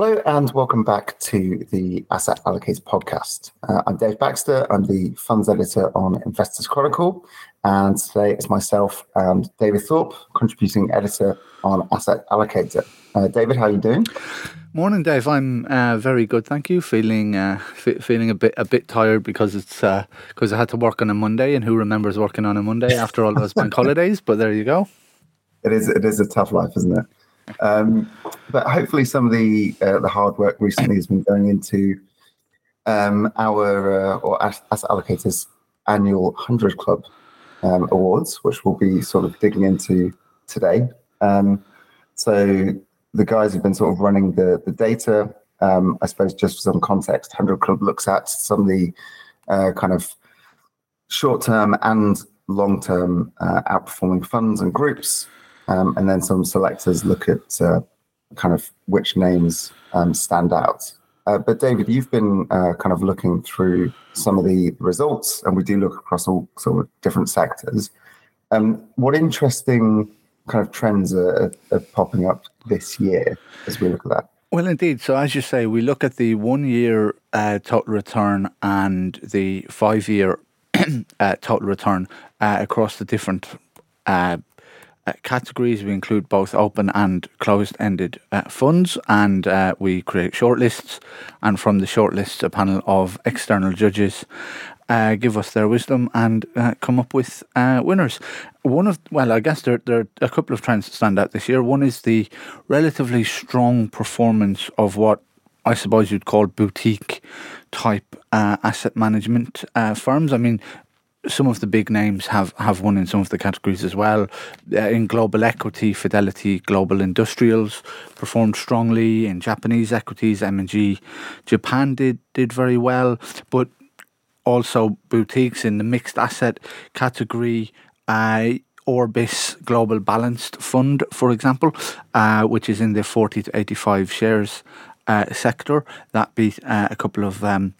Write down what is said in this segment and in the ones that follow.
Hello and welcome back to the Asset Allocator podcast. Uh, I'm Dave Baxter. I'm the funds editor on Investors Chronicle, and today it's myself and David Thorpe, contributing editor on Asset Allocator. Uh, David, how are you doing? Morning, Dave. I'm uh, very good, thank you. Feeling uh, f- feeling a bit a bit tired because it's because uh, I had to work on a Monday, and who remembers working on a Monday after all those bank holidays? But there you go. It is it is a tough life, isn't it? Um, but hopefully, some of the uh, the hard work recently has been going into um, our uh, or asset allocators annual hundred club um, awards, which we'll be sort of digging into today. Um, so the guys have been sort of running the the data. Um, I suppose just for some context, hundred club looks at some of the uh, kind of short term and long term uh, outperforming funds and groups um, and then some selectors look at uh, kind of which names um, stand out. Uh, but David, you've been uh, kind of looking through some of the results, and we do look across all sort of different sectors. Um, what interesting kind of trends are, are, popping up this year as we look at that? Well, indeed. So, as you say, we look at the one year uh, total return and the five year uh, total return uh, across the different uh, uh, categories. We include both open and closed ended uh, funds, and uh, we create shortlists. And from the shortlists, a panel of external judges uh, give us their wisdom and uh, come up with uh, winners. One of, well, I guess there, there are a couple of trends that stand out this year. One is the relatively strong performance of what I suppose you'd call boutique type asset management firms. I mean, some of the big names have, have won in some of the categories as well. Uh, in global equity, Fidelity Global Industrials performed strongly. In Japanese equities, M&G Japan did did very well, but also boutiques in the mixed asset category. Uh, Orbis Global Balanced Fund, for example, uh, which is in the 40 to 85 shares uh, sector. That beat uh, a couple of um,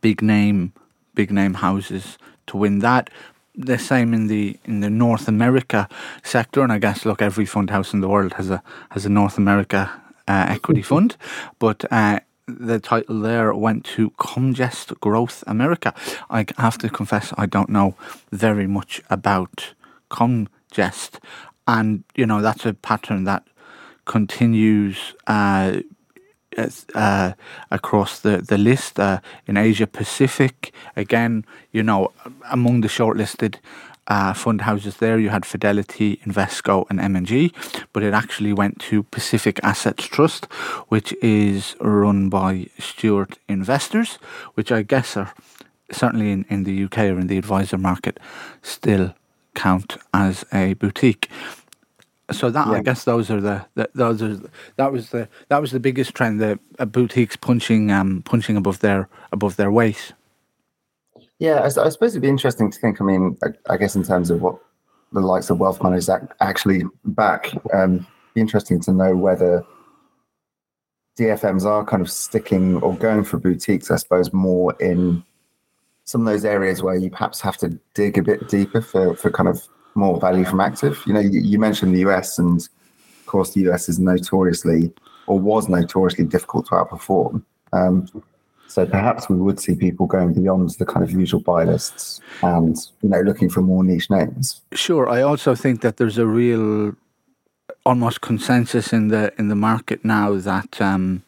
big name big name houses to win that. The same in the in the North America sector, and I guess look, every fund house in the world has a has a North America uh, equity fund, but uh, the title there went to Comgest Growth America. I have to confess, I don't know very much about Comgest, and you know that's a pattern that continues. Uh, uh, across the the list uh, in Asia Pacific. Again, you know, among the shortlisted uh, fund houses there, you had Fidelity, Invesco, and M&G, but it actually went to Pacific Assets Trust, which is run by Stewart Investors, which I guess are certainly in, in the UK or in the advisor market still count as a boutique so that yeah. I guess those are the, the, those are that was the that was the biggest trend the uh, boutiques punching um punching above their above their weight. Yeah, I, I, suppose it'd be interesting to think. I mean, I, I, guess in terms of what the likes of wealth managers actually back, um, be interesting to know whether DFMs are kind of sticking or going for boutiques. I suppose more in some of those areas where you perhaps have to dig a bit deeper for for kind of more value from active. You know, you, mentioned the US, and of course, the US is notoriously or was notoriously difficult to outperform. Um, so perhaps we would see people going beyond the kind of usual buy lists and you know looking for more niche names. Sure, I also think that there's a real almost consensus in the in the market now that um,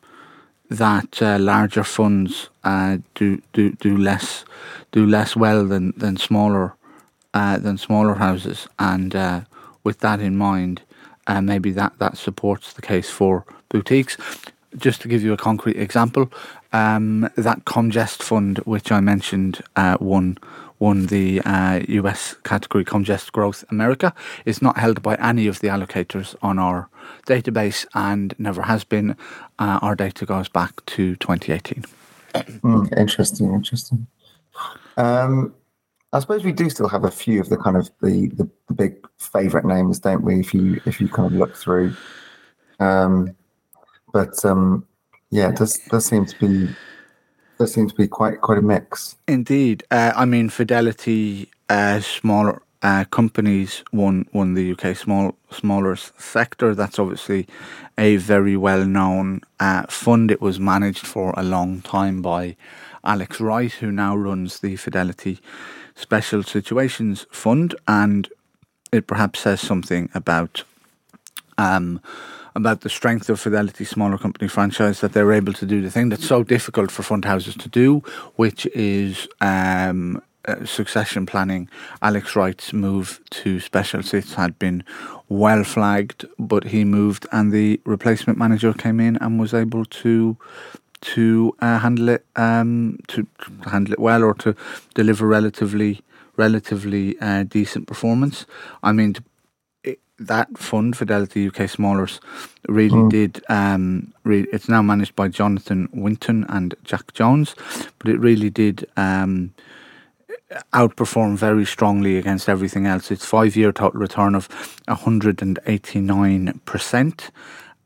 that uh, larger funds uh, do do do less do less well than than smaller uh, than smaller houses. And uh, with that in mind, uh, maybe that, that supports the case for boutiques. Just to give you a concrete example, um, that Comgest fund, which I mentioned, uh, won won the US uh, category Comgest Growth America, is not held by any of the allocators on our database and never has been. Uh, our data goes back to 2018. Mm, interesting, interesting. Um, I suppose we do still have a few of the kind of the, the, the big favourite names, don't we? If you if you kind of look through, um, but um, yeah, it does does seem to be there seems to be quite quite a mix. Indeed, uh, I mean Fidelity, uh, smaller uh, companies won won the UK small smaller sector. That's obviously a very well known uh, fund. It was managed for a long time by Alex Wright, who now runs the Fidelity Special Situations Fund, and it perhaps says something about um, about the strength of Fidelity smaller company franchise that they're able to do the thing that's so difficult for fund houses to do, which is um, uh, succession planning. Alex Wright's move to special sits had been well flagged, but he moved and the replacement manager came in and was able to to uh, handle it um, to handle it well or to deliver relatively relatively uh, decent performance. I mean, that fund, Fidelity UK Smallers, really mm. did. Um, re- it's now managed by Jonathan Winton and Jack Jones, but it really did um, outperform very strongly against everything else. Its five year total return of 189%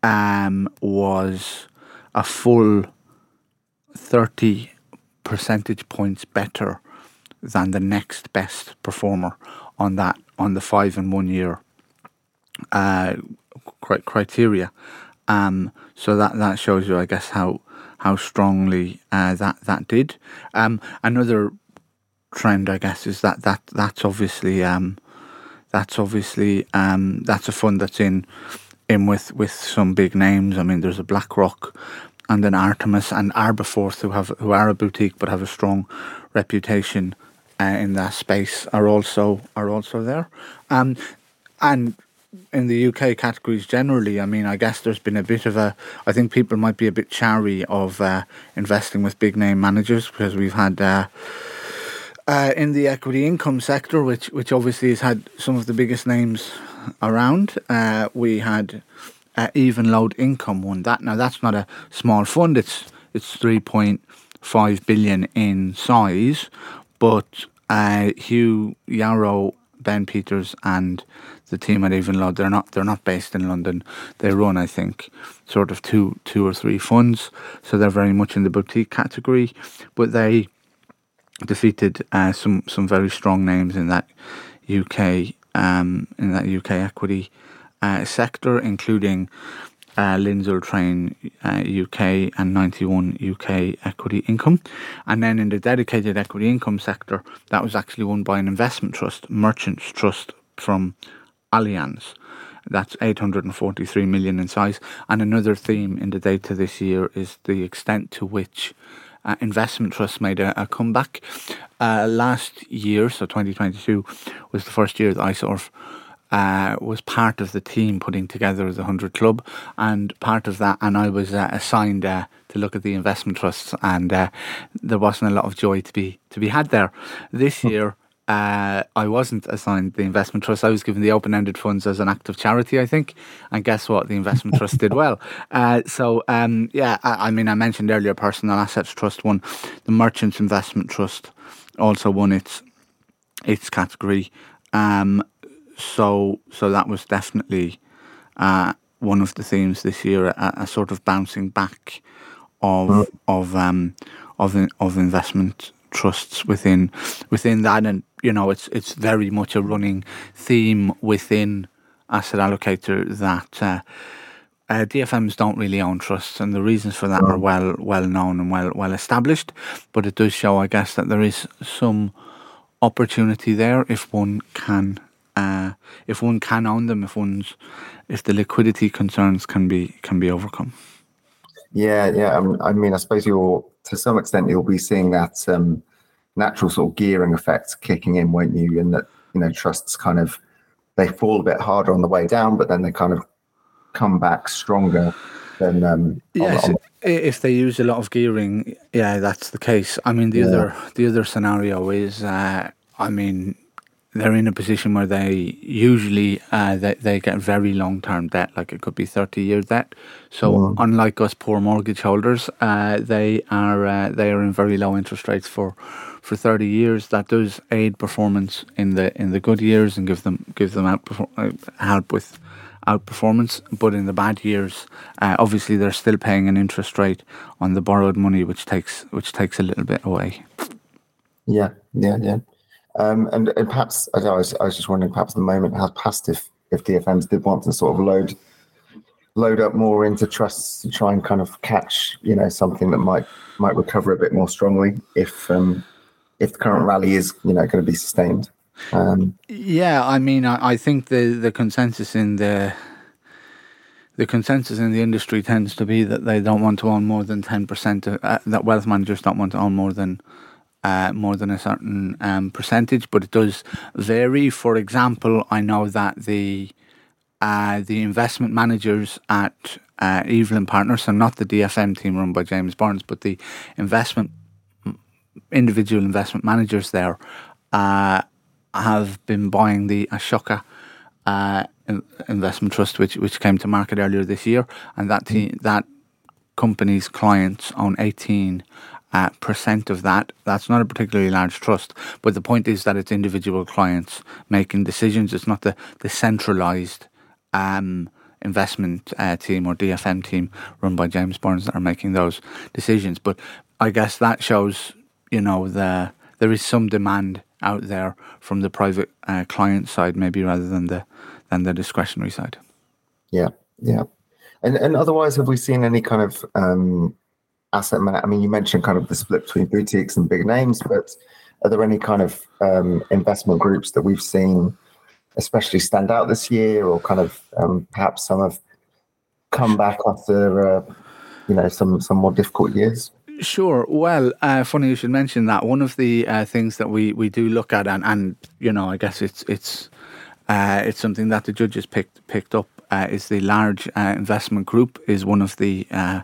um, was a full 30 percentage points better than the next best performer on that on the five and one year uh, criteria. Um, so that that shows you, I guess, how how strongly uh, that that did. Um, another trend, I guess, is that that that's obviously um, that's obviously um, that's a fund that's in in with with some big names. I mean, there's a BlackRock and an Artemis and Aberforth who have who are a boutique but have a strong reputation uh, in that space are also are also there. Um, and in the UK categories generally, I mean, I guess there's been a bit of a. I think people might be a bit chary of uh, investing with big name managers because we've had. Uh, uh, in the equity income sector, which which obviously has had some of the biggest names around, uh, we had uh, Evenlode income one. That now that's not a small fund. It's it's three point five billion in size, but uh, Hugh Yarrow, Ben Peters, and the team at Evenlode. They're not they're not based in London. They run, I think, sort of two two or three funds. So they're very much in the boutique category. But they defeated uh, some some very strong names in that UK um, in that UK equity uh, sector, including. Uh, Train uh, UK and 91 UK equity income. And then in the dedicated equity income sector, that was actually won by an investment trust, Merchants Trust from Allianz. That's 843 million in size. And another theme in the data this year is the extent to which uh, investment trusts made a, a comeback. Uh, last year, so 2022, was the first year that I sort of uh, was part of the team putting together the 100 Club, and part of that, and I was uh, assigned uh, to look at the investment trusts, and uh, there wasn't a lot of joy to be to be had there. This hmm. year, uh, I wasn't assigned the investment trust. I was given the open ended funds as an act of charity, I think. And guess what? The investment trust did well. Uh, so, um, yeah, I, I, mean, I mentioned earlier Personal Assets Trust won. The Merchants Investment Trust also won its its category. Um, so, so that was definitely uh, one of the themes this year, a, a sort of bouncing back of mm. of um, of of investment trusts within within that, and you know it's it's very much a running theme within asset allocator that. Uh, uh, DFMs don't really own trusts, and the reasons for that are well well known and well well established. But it does show, I guess, that there is some opportunity there if one can uh, if one can own them, if one's if the liquidity concerns can be can be overcome. Yeah, yeah. Um, I mean, I suppose you'll to some extent you'll be seeing that um, natural sort of gearing effect kicking in, won't you? And that you know trusts kind of they fall a bit harder on the way down, but then they kind of come back stronger than um, yes. On, on if they use a lot of gearing, yeah, that's the case. I mean, the yeah. other the other scenario is, uh, I mean, they're in a position where they usually uh, they, they get very long term debt, like it could be thirty year debt. So wow. unlike us poor mortgage holders, uh, they are uh, they are in very low interest rates for for thirty years. That does aid performance in the in the good years and give them give them out uh, help with outperformance. But in the bad years, uh, obviously they're still paying an interest rate on the borrowed money, which takes which takes a little bit away. Yeah, yeah, yeah. Um, and, and perhaps I was, I was just wondering, perhaps the moment, how past if if DFMs did want to sort of load load up more into trusts to try and kind of catch, you know, something that might might recover a bit more strongly if um, if the current rally is, you know, going to be sustained. Um, yeah, I mean, I, I think the the consensus in the the consensus in the industry tends to be that they don't want to own more than ten percent. Uh, that wealth managers don't want to own more than uh, more than a certain um, percentage, but it does vary. For example, I know that the uh, the investment managers at uh, Evelyn Partners, so not the DFM team run by James Burns, but the investment individual investment managers there uh, have been buying the Ashoka uh, investment trust, which which came to market earlier this year, and that te- that company's clients own eighteen uh, percent of that. That's not a particularly large trust, but the point is that it's individual clients making decisions. It's not the the centralized um, investment uh, team or DFM team run by James Burns that are making those decisions. But I guess that shows, you know, the there is some demand out there from the private uh, client side, maybe rather than the than the discretionary side. Yeah, yeah. And and otherwise, have we seen any kind of um, asset man? I mean, you mentioned kind of the split between boutiques and big names, but are there any kind of um, investment groups that we've seen? especially stand out this year, or kind of um, perhaps some have come back after uh, you know some some more difficult years? Sure. Well, uh, funny you should mention that. One of the uh, things that we, we do look at, and, and you know, I guess it's it's uh, it's something that the judges picked picked up uh, is the large uh, investment group is one of the uh,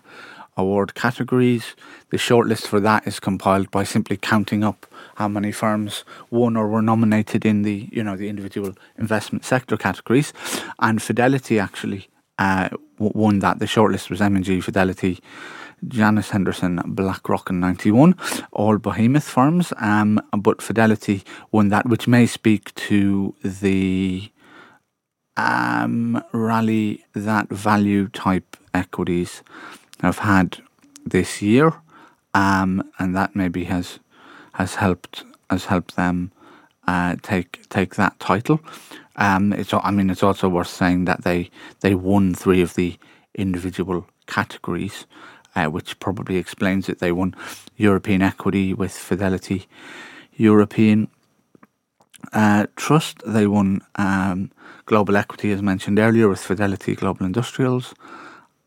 award categories. The shortlist for that is compiled by simply counting up how many firms won or were nominated in the you know the individual investment sector categories, and Fidelity actually uh, won that. The shortlist was M&G, Fidelity, Janus Henderson, BlackRock, and 91, all behemoth firms. Um, but Fidelity won that, which may speak to the um, rally that value type equities have had this year. Um, and that maybe has has helped has helped them uh, take take that title. Um, it's I mean it's also worth saying that they they won three of the individual categories, uh, which probably explains it. They won European equity with Fidelity, European uh, Trust. They won um, global equity, as mentioned earlier, with Fidelity Global Industrials.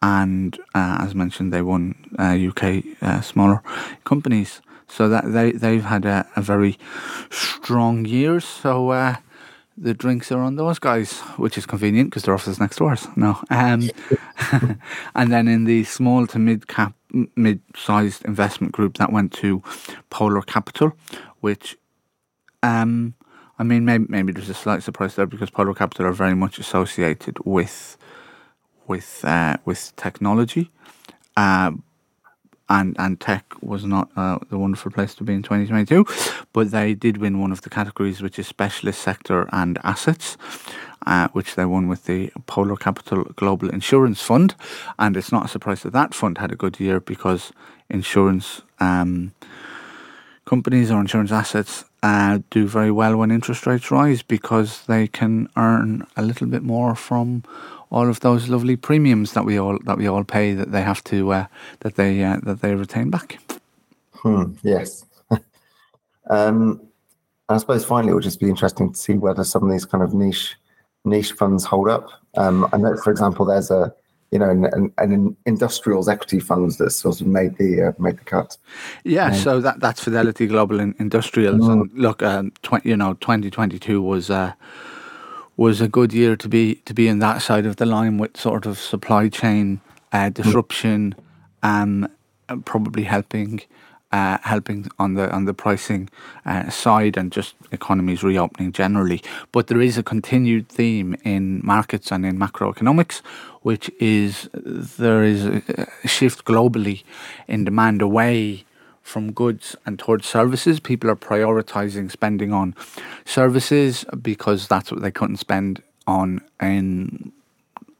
And uh, as mentioned, they won UK uh, uh, smaller companies. So that they they've had a, a very strong year. So uh, the drinks are on those guys, which is convenient because their office is next to ours. No, um, and then in the small to mid cap, mid sized investment group that went to Polar Capital, which, um, I mean, maybe maybe there's a slight surprise there because Polar Capital are very much associated with with uh, with technology. Uh, and and tech was not uh, the wonderful place to be in 2022, but they did win one of the categories, which is specialist sector and assets, uh, which they won with the Polar Capital Global Insurance Fund, and it's not a surprise that that fund had a good year because insurance um, companies or insurance assets uh, do very well when interest rates rise because they can earn a little bit more from all of those lovely premiums that we all that we all pay that they have to uh, that they uh, that they retain back. Hmm, yes. um, I suppose finally it would just be interesting to see whether some of these kind of niche niche funds hold up. Um, I know, for example, there's a you know an, an industrials equity funds that sort of made the uh, made the cut. Yeah, um, so that that's Fidelity Global Industrials, mm. and look, um, tw- you know, 2022 was. Uh, was a good year to be to be in that side of the line with sort of supply chain uh, disruption, um, probably helping uh, helping on the on the pricing uh, side and just economies reopening generally. But there is a continued theme in markets and in macroeconomics, which is there is a shift globally in demand away from goods and towards services. People are prioritizing spending on services because that's what they couldn't spend on in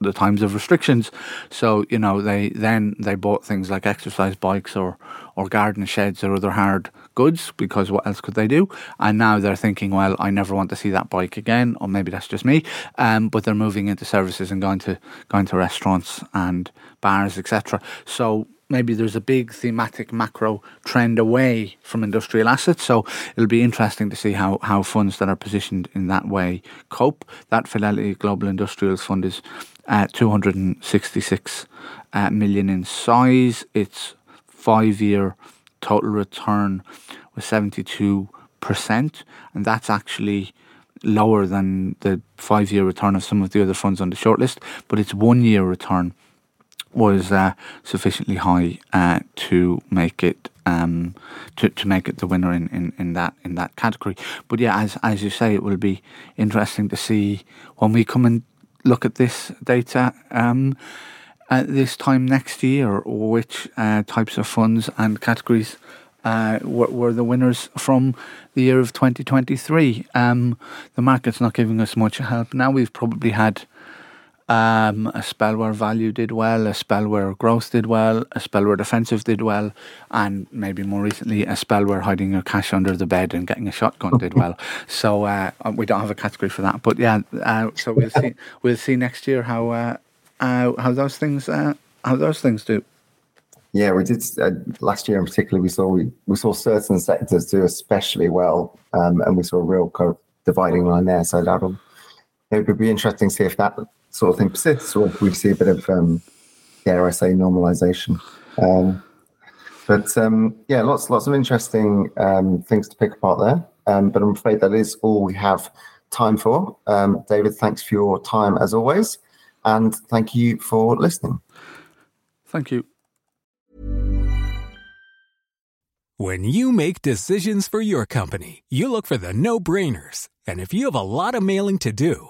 the times of restrictions. So you know they then they bought things like exercise bikes or or garden sheds or other hard goods because what else could they do? And now they're thinking, well, I never want to see that bike again, or maybe that's just me. Um, but they're moving into services and going to going to restaurants and bars, etc. So maybe there's a big thematic macro trend away from industrial assets. So it'll be interesting to see how, how funds that are positioned in that way cope. That Fidelity Global Industrials Fund is uh, 266 uh, million in size. Its five year total return was 72%, and that's actually lower than the five year return of some of the other funds on the shortlist, but its one year return was uh, sufficiently high uh, to make it um, to, to make it the winner in, in, in that in that category. But yeah, as as you say, it will be interesting to see when we come and look at this data um, at this time next year, which uh, types of funds and categories. Uh, were, were, the winners from the year of 2023. Um, the market's not giving us much help now. We've probably had um, a spell where value did well, a spell where growth did well, a spell where defensive did well, and maybe more recently a spell where hiding your cash under the bed and getting a shotgun did well. So uh, we don't have a category for that, but yeah. Uh, so we'll see. We'll see next year how uh, how those things uh, how those things do. Yeah, we did uh, last year in particular. We saw we, we saw certain sectors do especially well, um, and we saw a real kind of dividing line there. So that'll it would be interesting to see if that sort of thing persists, or if we see a bit of, um, dare I say, normalization. Um, but um, yeah, lots lots of interesting um, things to pick apart there. Um, but I'm afraid that is all we have time for. Um, David, thanks for your time as always, and thank you for listening. Thank you. When you make decisions for your company, you look for the no-brainers, and if you have a lot of mailing to do